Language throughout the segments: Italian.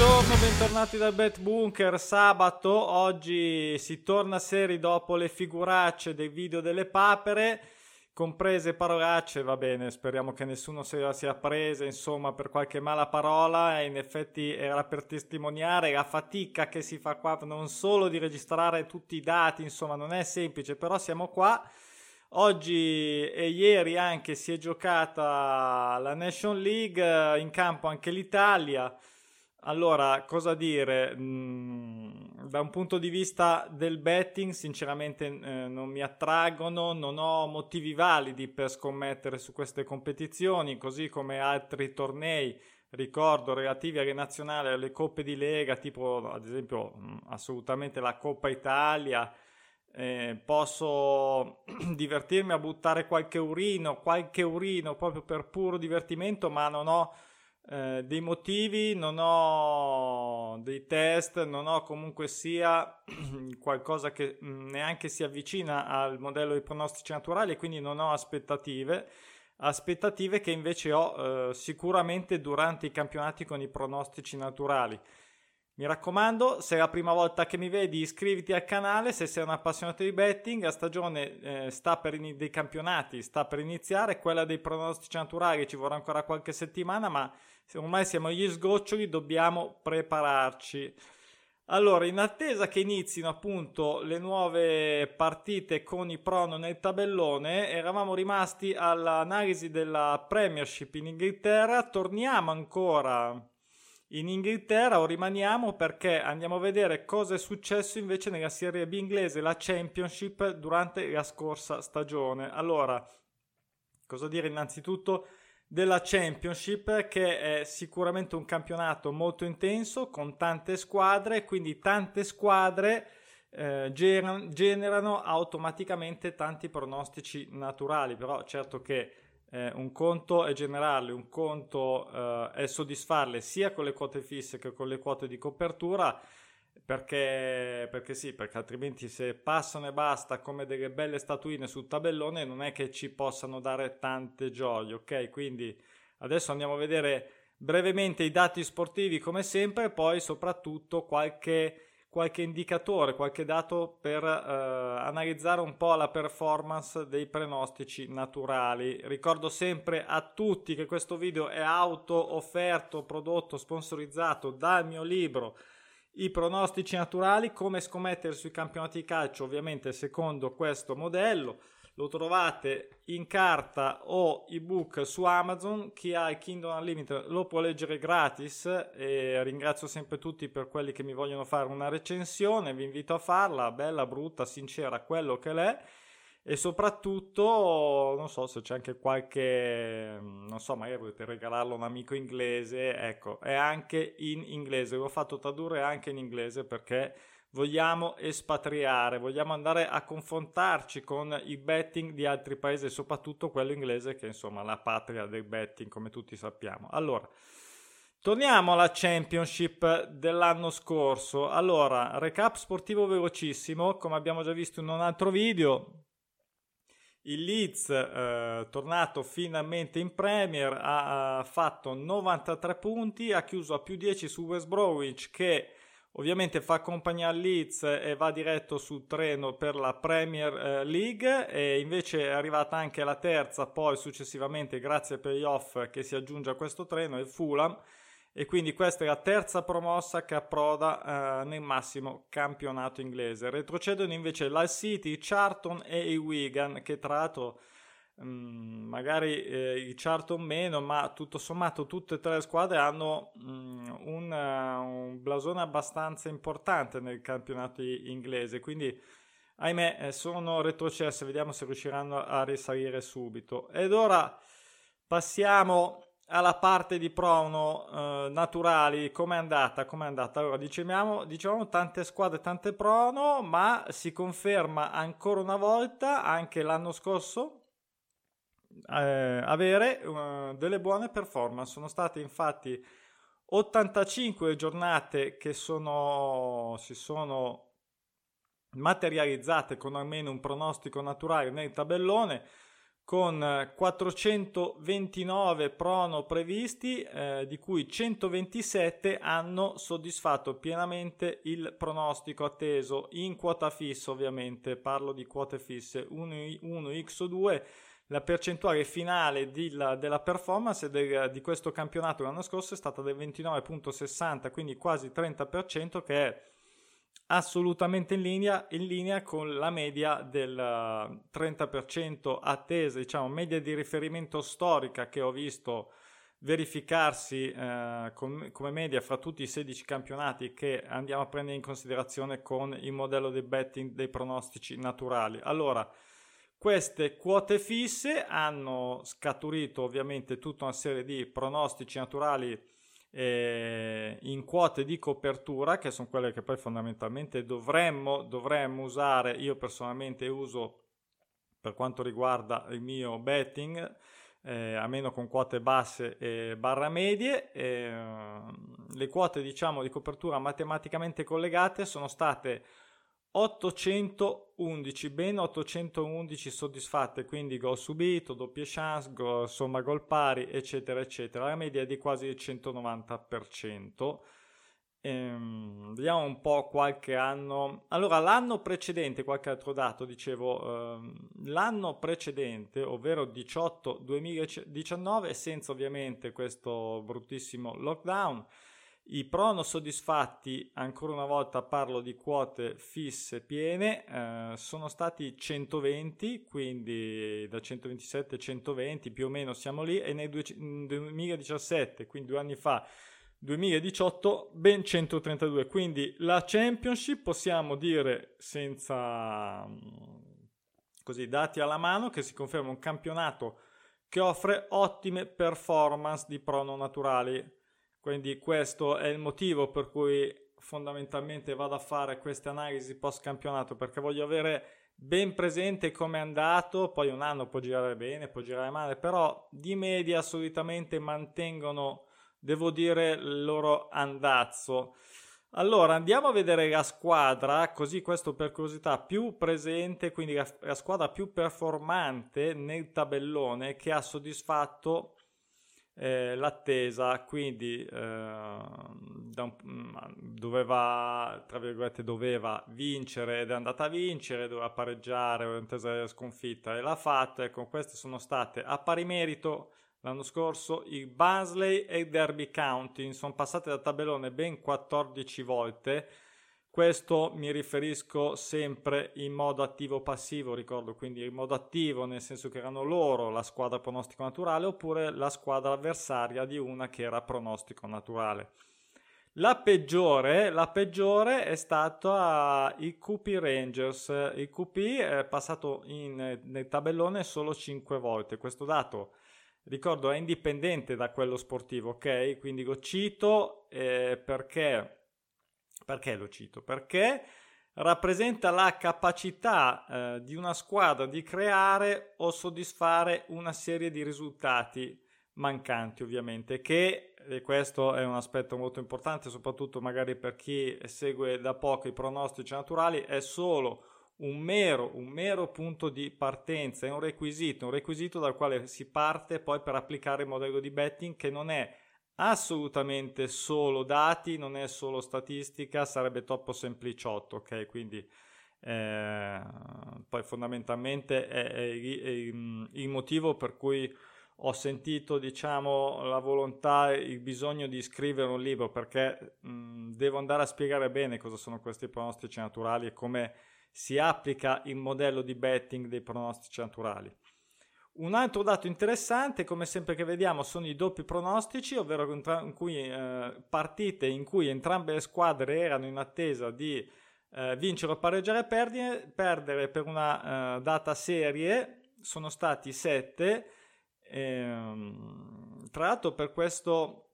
Buongiorno, bentornati dal Bet Bunker. Sabato, oggi si torna seri dopo le figuracce dei video delle papere, comprese parolacce, va bene, speriamo che nessuno se la sia presa, insomma, per qualche mala parola, in effetti era per testimoniare la fatica che si fa qua, non solo di registrare tutti i dati, insomma, non è semplice, però siamo qua. Oggi e ieri anche si è giocata la Nation League, in campo anche l'Italia. Allora, cosa dire? Mm, da un punto di vista del betting, sinceramente eh, non mi attraggono, non ho motivi validi per scommettere su queste competizioni, così come altri tornei, ricordo, relativi alle nazionali, alle coppe di lega, tipo ad esempio mm, assolutamente la Coppa Italia. Eh, posso divertirmi a buttare qualche urino, qualche urino proprio per puro divertimento, ma non ho eh, dei motivi, non ho dei test, non ho comunque sia qualcosa che mm, neanche si avvicina al modello dei pronostici naturali, quindi non ho aspettative. Aspettative che invece ho eh, sicuramente durante i campionati con i pronostici naturali. Mi raccomando, se è la prima volta che mi vedi, iscriviti al canale. Se sei un appassionato di betting, la stagione eh, sta per in- dei campionati sta per iniziare. Quella dei pronostici naturali ci vorrà ancora qualche settimana, ma ormai siamo agli sgoccioli, dobbiamo prepararci. Allora, in attesa che inizino appunto le nuove partite con i prono nel tabellone, eravamo rimasti all'analisi della Premiership in Inghilterra. Torniamo ancora in Inghilterra o rimaniamo perché andiamo a vedere cosa è successo invece nella Serie B inglese, la Championship, durante la scorsa stagione. Allora, cosa dire innanzitutto? della Championship che è sicuramente un campionato molto intenso con tante squadre, quindi tante squadre eh, generano, generano automaticamente tanti pronostici naturali, però certo che eh, un conto è generale, un conto eh, è soddisfarle sia con le quote fisse che con le quote di copertura perché, perché sì, perché altrimenti se passano e basta come delle belle statuine sul tabellone non è che ci possano dare tante gioie, ok? Quindi adesso andiamo a vedere brevemente i dati sportivi come sempre e poi soprattutto qualche, qualche indicatore, qualche dato per eh, analizzare un po' la performance dei prenostici naturali. Ricordo sempre a tutti che questo video è auto offerto, prodotto, sponsorizzato dal mio libro i pronostici naturali, come scommettere sui campionati di calcio, ovviamente secondo questo modello. Lo trovate in carta o ebook su Amazon. Chi ha il Kindle Unlimited lo può leggere gratis. E ringrazio sempre tutti per quelli che mi vogliono fare una recensione. Vi invito a farla, bella, brutta, sincera, quello che l'è e soprattutto non so se c'è anche qualche non so magari volete regalarlo a un amico inglese ecco è anche in inglese l'ho fatto tradurre anche in inglese perché vogliamo espatriare vogliamo andare a confrontarci con i betting di altri paesi soprattutto quello inglese che è insomma la patria del betting come tutti sappiamo allora Torniamo alla Championship dell'anno scorso. Allora, recap sportivo velocissimo, come abbiamo già visto in un altro video. Il Leeds, eh, tornato finalmente in Premier, ha, ha, fatto 93 punti, ha chiuso a più 10 su West Bromwich che ovviamente fa compagnia al Leeds e va diretto sul treno per la Premier eh, League e invece è arrivata anche la terza, poi successivamente grazie ai playoff che si aggiunge a questo treno il Fulham e quindi questa è la terza promossa che approda eh, nel massimo campionato inglese. Retrocedono invece l'Al City, Charlton e il Wigan che tra l'altro mm, magari eh, i Charlton meno, ma tutto sommato tutte e tre le squadre hanno mm, un, un, blasone abbastanza importante nel campionato inglese, quindi ahimè eh, sono retrocesse, vediamo se riusciranno a risalire subito. Ed ora passiamo alla parte di prono eh, naturali, com'è andata? Com'è andata? Allora, dicevamo, dicevamo tante squadre, tante prono, ma si conferma ancora una volta, anche l'anno scorso, eh, avere uh, delle buone performance. Sono state infatti 85 giornate che sono, si sono materializzate con almeno un pronostico naturale nel tabellone con 429 prono previsti, eh, di cui 127 hanno soddisfatto pienamente il pronostico atteso in quota fissa, ovviamente parlo di quote fisse 1, 1x2. La percentuale finale di la, della performance del, di questo campionato l'anno scorso è stata del 29,60, quindi quasi 30%, che è assolutamente in linea, in linea, con la media del 30% attesa, diciamo media di riferimento storica che ho visto verificarsi eh, com- come media fra tutti i 16 campionati che andiamo a prendere in considerazione con il modello di betting dei pronostici naturali. Allora, queste quote fisse hanno scaturito ovviamente tutta una serie di pronostici naturali eh, in quote di copertura, che sono quelle che poi fondamentalmente dovremmo, dovremmo usare. Io personalmente uso per quanto riguarda il mio betting, eh, a meno con quote basse e barra medie. Eh, le quote diciamo di copertura matematicamente collegate sono state 811, ben 811 soddisfatte, quindi gol subito, doppie chance, gol, somma gol pari, eccetera, eccetera. La media è di quasi il 190%. Ehm, vediamo un po' qualche anno. Allora, l'anno precedente, qualche altro dato, dicevo, ehm, l'anno precedente, ovvero 18-2019, senza ovviamente questo bruttissimo lockdown, i prono soddisfatti, ancora una volta parlo di quote fisse piene, eh, sono stati 120, quindi da 127 a 120 più o meno siamo lì e nel 2017, quindi due anni fa, 2018 ben 132, quindi la Championship possiamo dire senza così dati alla mano che si conferma un campionato che offre ottime performance di prono naturali quindi questo è il motivo per cui fondamentalmente vado a fare queste analisi post campionato perché voglio avere ben presente come è andato, poi un anno può girare bene, può girare male, però di media solitamente mantengono, devo dire, il loro andazzo. Allora andiamo a vedere la squadra, così questo per curiosità, più presente, quindi la, la squadra più performante nel tabellone che ha soddisfatto eh, l'attesa, quindi eh, doveva, tra virgolette, doveva vincere ed è andata a vincere, doveva pareggiare o intesa sconfitta e l'ha fatta. Ecco, queste sono state a pari merito l'anno scorso i Barnsley e il Derby County, sono passate da tabellone ben 14 volte questo mi riferisco sempre in modo attivo-passivo, ricordo quindi in modo attivo nel senso che erano loro la squadra pronostico naturale oppure la squadra avversaria di una che era pronostico naturale. La peggiore, la peggiore è stata i QP Rangers. Il QP è passato in, nel tabellone solo 5 volte. Questo dato, ricordo, è indipendente da quello sportivo, ok? Quindi lo cito eh, perché perché lo cito? Perché rappresenta la capacità eh, di una squadra di creare o soddisfare una serie di risultati mancanti ovviamente che e questo è un aspetto molto importante soprattutto magari per chi segue da poco i pronostici naturali è solo un mero, un mero punto di partenza è un requisito un requisito dal quale si parte poi per applicare il modello di betting che non è assolutamente solo dati, non è solo statistica, sarebbe troppo sempliciotto, ok? Quindi eh, poi fondamentalmente è, è, è, il motivo per cui ho sentito, diciamo, la volontà, il bisogno di scrivere un libro perché mh, devo andare a spiegare bene cosa sono questi pronostici naturali e come si applica il modello di betting dei pronostici naturali. Un altro dato interessante, come sempre che vediamo, sono i doppi pronostici, ovvero in cui, eh, partite in cui entrambe le squadre erano in attesa di eh, vincere o pareggiare perdere, perdere per una eh, data serie, sono stati sette. Ehm, tra l'altro per questo,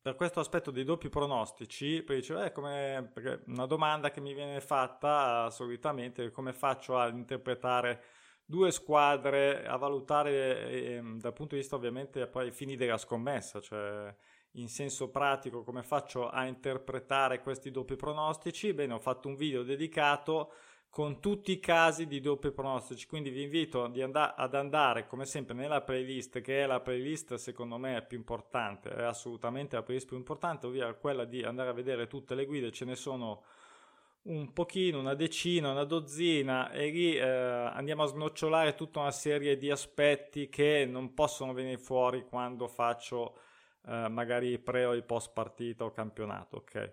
per questo aspetto dei doppi pronostici, poi dicevo, eh, come, una domanda che mi viene fatta solitamente, come faccio ad interpretare due squadre a valutare eh, dal punto di vista ovviamente poi fini della scommessa, cioè in senso pratico come faccio a interpretare questi doppi pronostici? Bene, ho fatto un video dedicato con tutti i casi di doppi pronostici. Quindi vi invito and- ad andare come sempre nella playlist, che è la playlist secondo me più importante, è assolutamente la playlist più importante, ovvero quella di andare a vedere tutte le guide, ce ne sono un pochino, una decina, una dozzina e lì eh, andiamo a snocciolare tutta una serie di aspetti che non possono venire fuori quando faccio eh, magari pre o post partita o campionato, ok?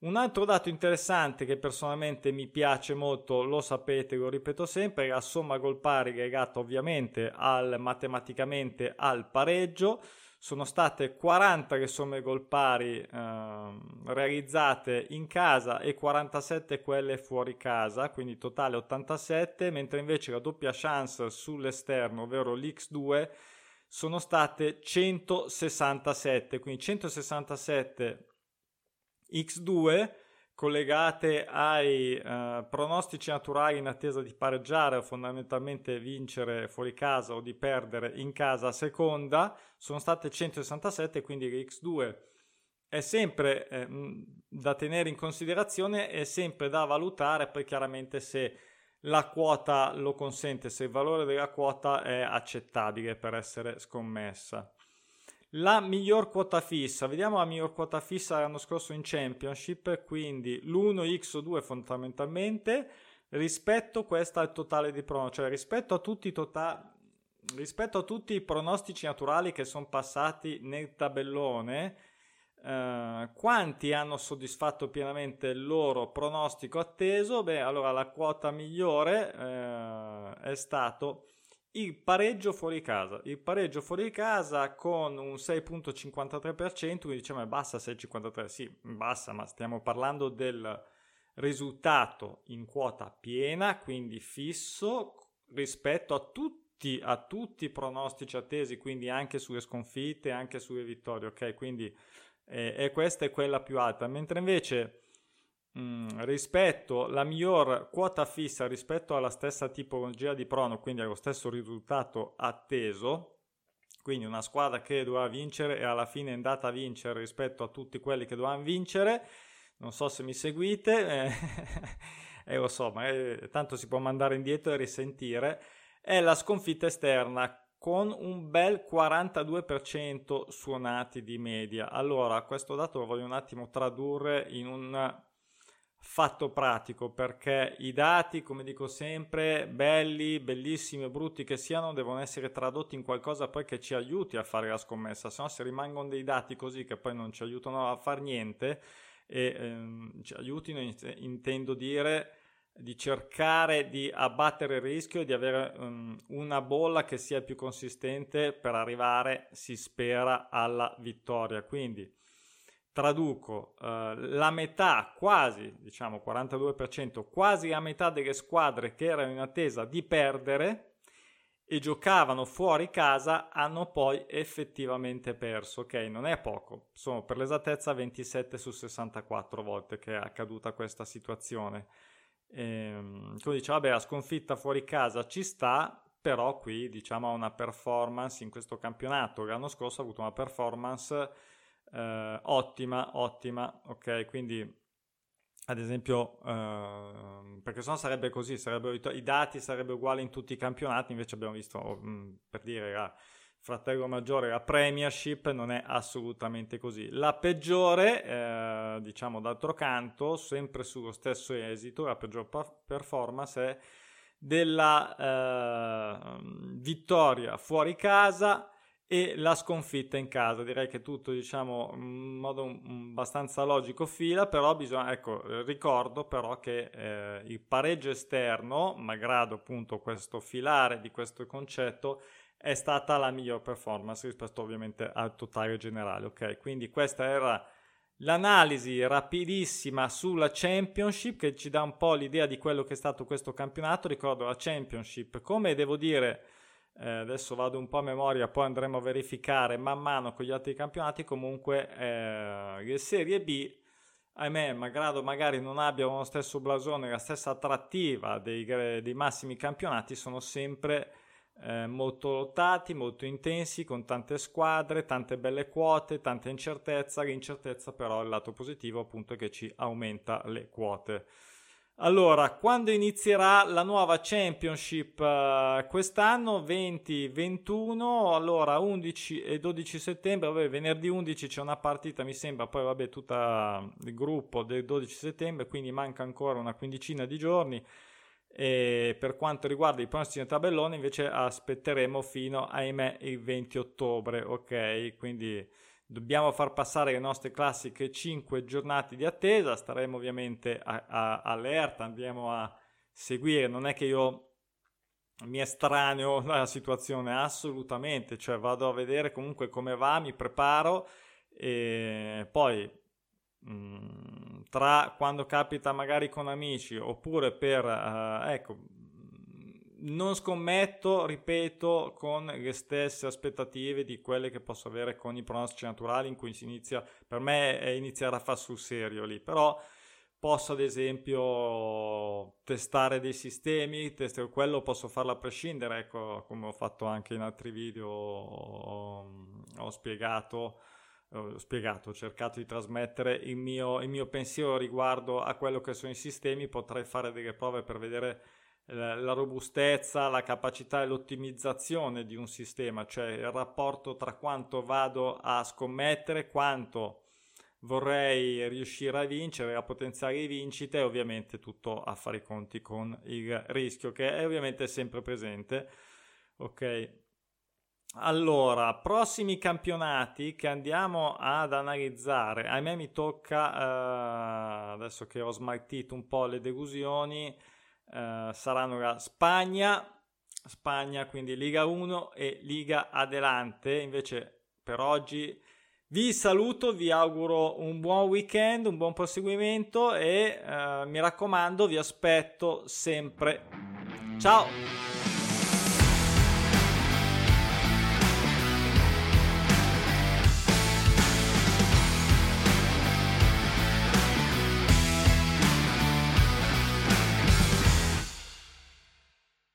Un altro dato interessante che personalmente mi piace molto, lo sapete, lo ripeto sempre, è la somma gol pari legata ovviamente al, matematicamente al pareggio. Sono state 40 le somme gol pari eh, realizzate in casa e 47 quelle fuori casa, quindi totale 87, mentre invece la doppia chance sull'esterno, ovvero l'X2, sono state 167, quindi 167 X2 collegate ai uh, pronostici naturali in attesa di pareggiare o fondamentalmente vincere fuori casa o di perdere in casa. A seconda sono state 167 quindi X2 è sempre eh, da tenere in considerazione è sempre da valutare poi chiaramente se la quota lo consente se il valore della quota è accettabile per essere scommessa la miglior quota fissa, vediamo la miglior quota fissa l'anno scorso in Championship, quindi l'1x2 fondamentalmente rispetto questa al totale di prono, cioè rispetto a tutti i totali rispetto a tutti i pronostici naturali che sono passati nel tabellone, eh, quanti hanno soddisfatto pienamente il loro pronostico atteso? Beh, allora la quota migliore eh, è stato il pareggio fuori casa. Il pareggio fuori casa con un 6.53%, quindi diciamo è bassa 6.53, sì, bassa, ma stiamo parlando del risultato in quota piena, quindi fisso rispetto a tutti, a tutti i pronostici attesi, quindi anche sulle sconfitte, anche sulle vittorie, ok? Quindi eh, e questa è quella più alta, mentre invece Mm, rispetto la miglior quota fissa rispetto alla stessa tipologia di prono, quindi allo stesso risultato atteso, quindi una squadra che doveva vincere e alla fine è andata a vincere rispetto a tutti quelli che dovevano vincere. Non so se mi seguite, eh, eh lo so, ma eh, tanto si può mandare indietro e risentire. È la sconfitta esterna con un bel 42% suonati di media. Allora, questo dato lo voglio un attimo tradurre in un fatto pratico perché i dati, come dico sempre, belli, bellissimi e brutti che siano, devono essere tradotti in qualcosa poi che ci aiuti a fare la scommessa, se no se rimangono dei dati così che poi non ci aiutano a fare niente e ehm, ci aiutino, intendo dire di cercare di abbattere il rischio e di avere um, una bolla che sia più consistente per arrivare, si spera, alla vittoria. Quindi traduco, eh, la metà, quasi, diciamo 42%, quasi la metà delle squadre che erano in attesa di perdere e giocavano fuori casa hanno poi effettivamente perso. Ok, non è poco, sono per l'esattezza 27 su 64 volte che è accaduta questa situazione. Ehm, come dice, vabbè, la sconfitta fuori casa ci sta, però qui diciamo ha una performance in questo campionato. L'anno scorso ha avuto una performance eh, ottima, ottima, ok? Quindi ad esempio, eh, perché sennò sarebbe così, sarebbero, i dati sarebbero uguali in tutti i campionati, invece abbiamo visto, oh, mh, per dire, la fratello maggiore, la Premiership, non è assolutamente così. La peggiore, eh, diciamo d'altro canto, sempre sullo stesso esito, la peggior performance è della eh, vittoria fuori casa e la sconfitta in casa. Direi che tutto, diciamo, in modo abbastanza logico fila, però bisogna, ecco, ricordo però che eh, il pareggio esterno, malgrado appunto questo filare di questo concetto, è stata la miglior performance rispetto ovviamente al totale generale, ok? Quindi questa era l'analisi rapidissima sulla Championship che ci dà un po' l'idea di quello che è stato questo campionato. Ricordo la Championship, come devo dire eh, adesso vado un po' a memoria, poi andremo a verificare man mano con gli altri campionati. Comunque, eh, le Serie B, ahimè, malgrado magari non abbiano lo stesso blasone, la stessa attrattiva dei, dei massimi campionati, sono sempre eh, molto lottati, molto intensi, con tante squadre, tante belle quote, tanta incertezza. L'incertezza, però, il lato positivo appunto è che ci aumenta le quote. Allora, quando inizierà la nuova Championship uh, quest'anno? 20-21, allora 11 e 12 settembre, vabbè, venerdì 11 c'è una partita mi sembra, poi vabbè tutto il gruppo del 12 settembre, quindi manca ancora una quindicina di giorni. E per quanto riguarda i prossimi tabelloni invece aspetteremo fino, ahimè, il 20 ottobre, ok? Quindi Dobbiamo far passare le nostre classiche 5 giornate di attesa, staremo ovviamente allerta, andiamo a seguire, non è che io mi estraneo dalla situazione assolutamente, cioè vado a vedere comunque come va, mi preparo e poi mh, mm, tra quando capita magari con amici oppure per, uh, ecco, non scommetto, ripeto, con le stesse aspettative di quelle che posso avere con i pronostici naturali in cui si inizia, per me è iniziare a fare sul serio lì, però posso ad esempio testare dei sistemi, testare quello posso farlo a prescindere, ecco, come ho fatto anche in altri video, ho, ho spiegato ho spiegato, ho cercato di trasmettere il mio, il mio pensiero riguardo a quello che sono i sistemi, potrei fare delle prove per vedere la robustezza, la capacità e l'ottimizzazione di un sistema, cioè il rapporto tra quanto vado a scommettere, quanto vorrei riuscire a vincere, a potenziare le vincite e ovviamente tutto a fare i conti con il rischio che è ovviamente sempre presente. Ok. Allora, prossimi campionati che andiamo ad analizzare. A me mi tocca, eh, adesso che ho smaltito un po' le delusioni, eh, saranno la Spagna, Spagna quindi Liga 1 e Liga Adelante. Invece per oggi vi saluto, vi auguro un buon weekend, un buon proseguimento e eh, mi raccomando vi aspetto sempre. Ciao!